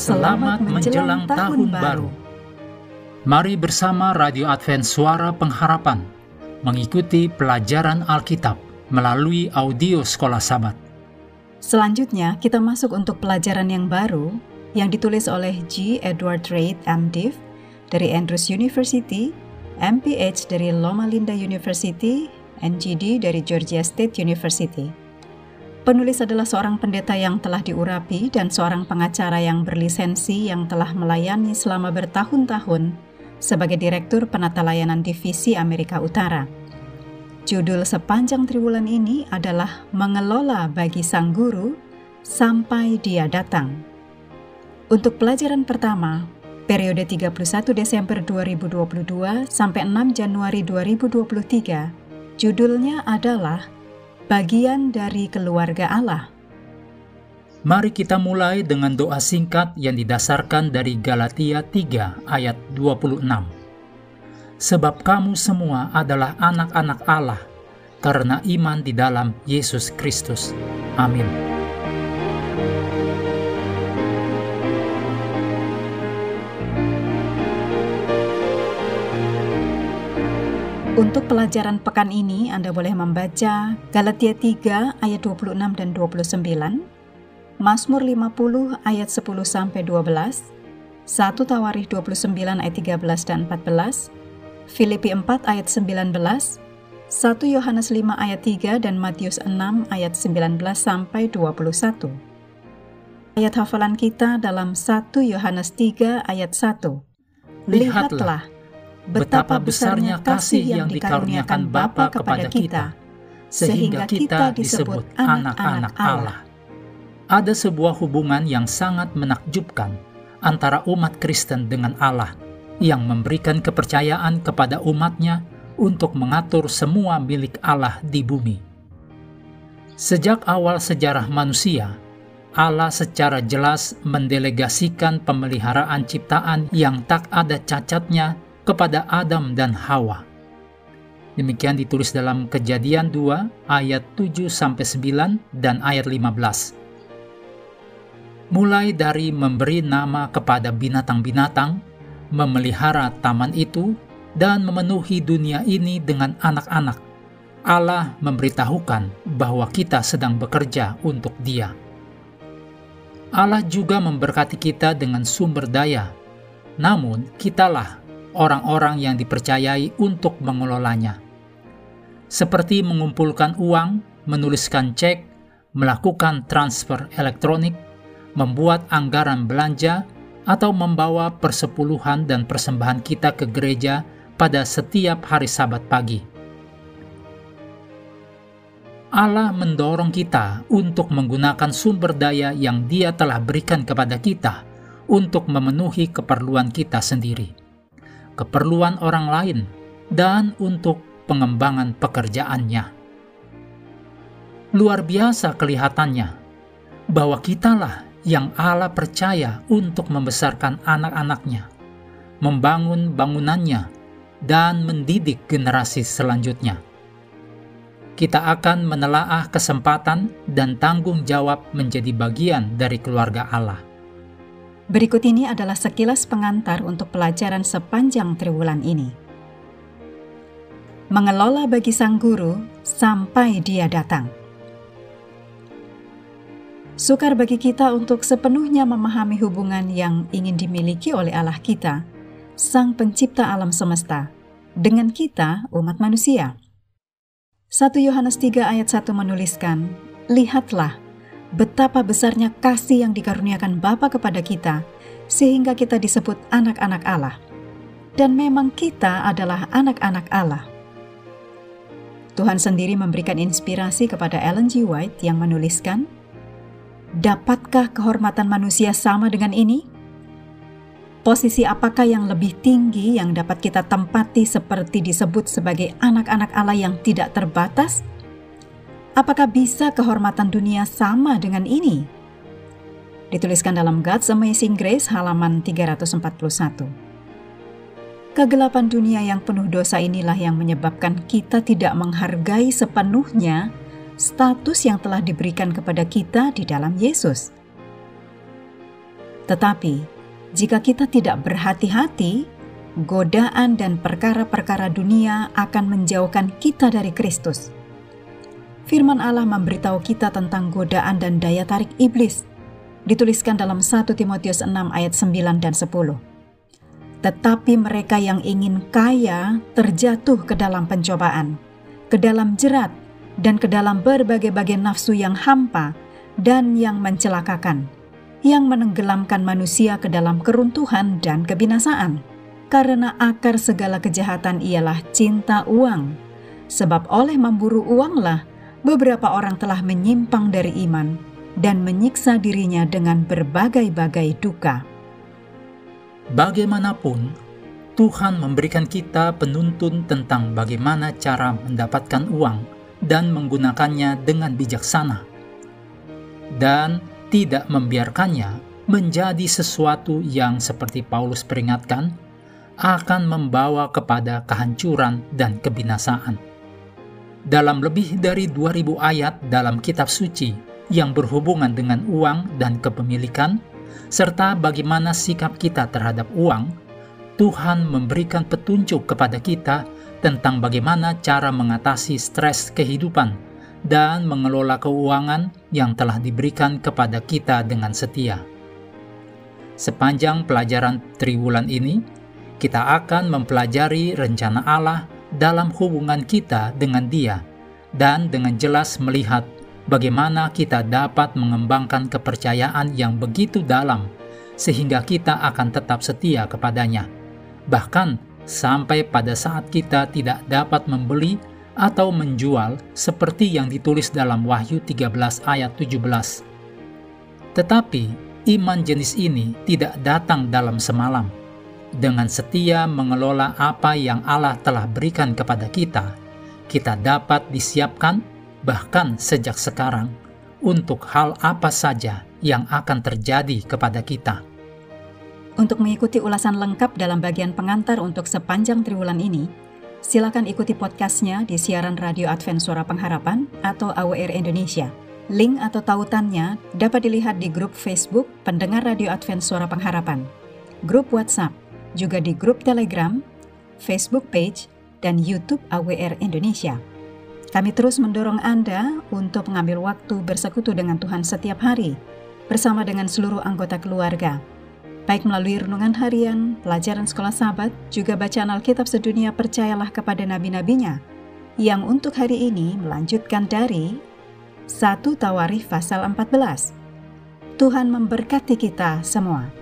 Selamat menjelang tahun baru. Mari bersama Radio Advent Suara Pengharapan mengikuti pelajaran Alkitab melalui audio Sekolah Sabat. Selanjutnya, kita masuk untuk pelajaran yang baru yang ditulis oleh G. Edward Reid, MDiv, dari Andrews University, MPH dari Loma Linda University, NGD dari Georgia State University. Penulis adalah seorang pendeta yang telah diurapi dan seorang pengacara yang berlisensi yang telah melayani selama bertahun-tahun sebagai Direktur Penata Layanan Divisi Amerika Utara. Judul sepanjang triwulan ini adalah Mengelola bagi Sang Guru sampai Dia Datang. Untuk pelajaran pertama, periode 31 Desember 2022 sampai 6 Januari 2023, judulnya adalah bagian dari keluarga Allah. Mari kita mulai dengan doa singkat yang didasarkan dari Galatia 3 ayat 26. Sebab kamu semua adalah anak-anak Allah karena iman di dalam Yesus Kristus. Amin. Untuk pelajaran pekan ini, Anda boleh membaca Galatia 3 ayat 26 dan 29, Mazmur 50 ayat 10 sampai 12, 1 Tawarikh 29 ayat 13 dan 14, Filipi 4 ayat 19, 1 Yohanes 5 ayat 3 dan Matius 6 ayat 19 sampai 21. Ayat hafalan kita dalam 1 Yohanes 3 ayat 1. Lihatlah, betapa besarnya kasih yang dikaruniakan Bapa kepada kita, sehingga kita disebut anak-anak Allah. Ada sebuah hubungan yang sangat menakjubkan antara umat Kristen dengan Allah yang memberikan kepercayaan kepada umatnya untuk mengatur semua milik Allah di bumi. Sejak awal sejarah manusia, Allah secara jelas mendelegasikan pemeliharaan ciptaan yang tak ada cacatnya kepada Adam dan Hawa. Demikian ditulis dalam Kejadian 2 ayat 7 sampai 9 dan ayat 15. Mulai dari memberi nama kepada binatang-binatang, memelihara taman itu, dan memenuhi dunia ini dengan anak-anak, Allah memberitahukan bahwa kita sedang bekerja untuk Dia. Allah juga memberkati kita dengan sumber daya, namun kitalah orang-orang yang dipercayai untuk mengelolanya. Seperti mengumpulkan uang, menuliskan cek, melakukan transfer elektronik, membuat anggaran belanja, atau membawa persepuluhan dan persembahan kita ke gereja pada setiap hari Sabat pagi. Allah mendorong kita untuk menggunakan sumber daya yang Dia telah berikan kepada kita untuk memenuhi keperluan kita sendiri keperluan orang lain, dan untuk pengembangan pekerjaannya. Luar biasa kelihatannya bahwa kitalah yang Allah percaya untuk membesarkan anak-anaknya, membangun bangunannya, dan mendidik generasi selanjutnya. Kita akan menelaah kesempatan dan tanggung jawab menjadi bagian dari keluarga Allah. Berikut ini adalah sekilas pengantar untuk pelajaran sepanjang triwulan ini. Mengelola bagi sang guru sampai dia datang. Sukar bagi kita untuk sepenuhnya memahami hubungan yang ingin dimiliki oleh Allah kita, Sang Pencipta alam semesta, dengan kita, umat manusia. 1 Yohanes 3 ayat 1 menuliskan, Lihatlah, betapa besarnya kasih yang dikaruniakan Bapa kepada kita, sehingga kita disebut anak-anak Allah. Dan memang kita adalah anak-anak Allah. Tuhan sendiri memberikan inspirasi kepada Ellen G. White yang menuliskan, Dapatkah kehormatan manusia sama dengan ini? Posisi apakah yang lebih tinggi yang dapat kita tempati seperti disebut sebagai anak-anak Allah yang tidak terbatas? Apakah bisa kehormatan dunia sama dengan ini? Dituliskan dalam God's Amazing Grace halaman 341. Kegelapan dunia yang penuh dosa inilah yang menyebabkan kita tidak menghargai sepenuhnya status yang telah diberikan kepada kita di dalam Yesus. Tetapi, jika kita tidak berhati-hati, godaan dan perkara-perkara dunia akan menjauhkan kita dari Kristus. Firman Allah memberitahu kita tentang godaan dan daya tarik iblis, dituliskan dalam 1 Timotius 6 ayat 9 dan 10. Tetapi mereka yang ingin kaya terjatuh ke dalam pencobaan, ke dalam jerat, dan ke dalam berbagai-bagai nafsu yang hampa dan yang mencelakakan yang menenggelamkan manusia ke dalam keruntuhan dan kebinasaan. Karena akar segala kejahatan ialah cinta uang. Sebab oleh memburu uanglah beberapa orang telah menyimpang dari iman dan menyiksa dirinya dengan berbagai-bagai duka. Bagaimanapun, Tuhan memberikan kita penuntun tentang bagaimana cara mendapatkan uang dan menggunakannya dengan bijaksana. Dan tidak membiarkannya menjadi sesuatu yang seperti Paulus peringatkan akan membawa kepada kehancuran dan kebinasaan. Dalam lebih dari 2000 ayat dalam kitab suci yang berhubungan dengan uang dan kepemilikan, serta bagaimana sikap kita terhadap uang, Tuhan memberikan petunjuk kepada kita tentang bagaimana cara mengatasi stres kehidupan dan mengelola keuangan yang telah diberikan kepada kita dengan setia. Sepanjang pelajaran triwulan ini, kita akan mempelajari rencana Allah dalam hubungan kita dengan Dia dan dengan jelas melihat bagaimana kita dapat mengembangkan kepercayaan yang begitu dalam sehingga kita akan tetap setia kepadanya. Bahkan sampai pada saat kita tidak dapat membeli atau menjual seperti yang ditulis dalam Wahyu 13 ayat 17. Tetapi iman jenis ini tidak datang dalam semalam. Dengan setia mengelola apa yang Allah telah berikan kepada kita, kita dapat disiapkan bahkan sejak sekarang untuk hal apa saja yang akan terjadi kepada kita. Untuk mengikuti ulasan lengkap dalam bagian pengantar untuk sepanjang triwulan ini, Silakan ikuti podcastnya di siaran radio Advent Suara Pengharapan atau AWR Indonesia. Link atau tautannya dapat dilihat di grup Facebook Pendengar Radio Advent Suara Pengharapan, grup WhatsApp, juga di grup Telegram, Facebook page, dan YouTube AWR Indonesia. Kami terus mendorong Anda untuk mengambil waktu bersekutu dengan Tuhan setiap hari bersama dengan seluruh anggota keluarga baik melalui renungan harian, pelajaran sekolah sahabat, juga bacaan Alkitab sedunia percayalah kepada nabi-nabinya, yang untuk hari ini melanjutkan dari 1 Tawarif pasal 14. Tuhan memberkati kita semua.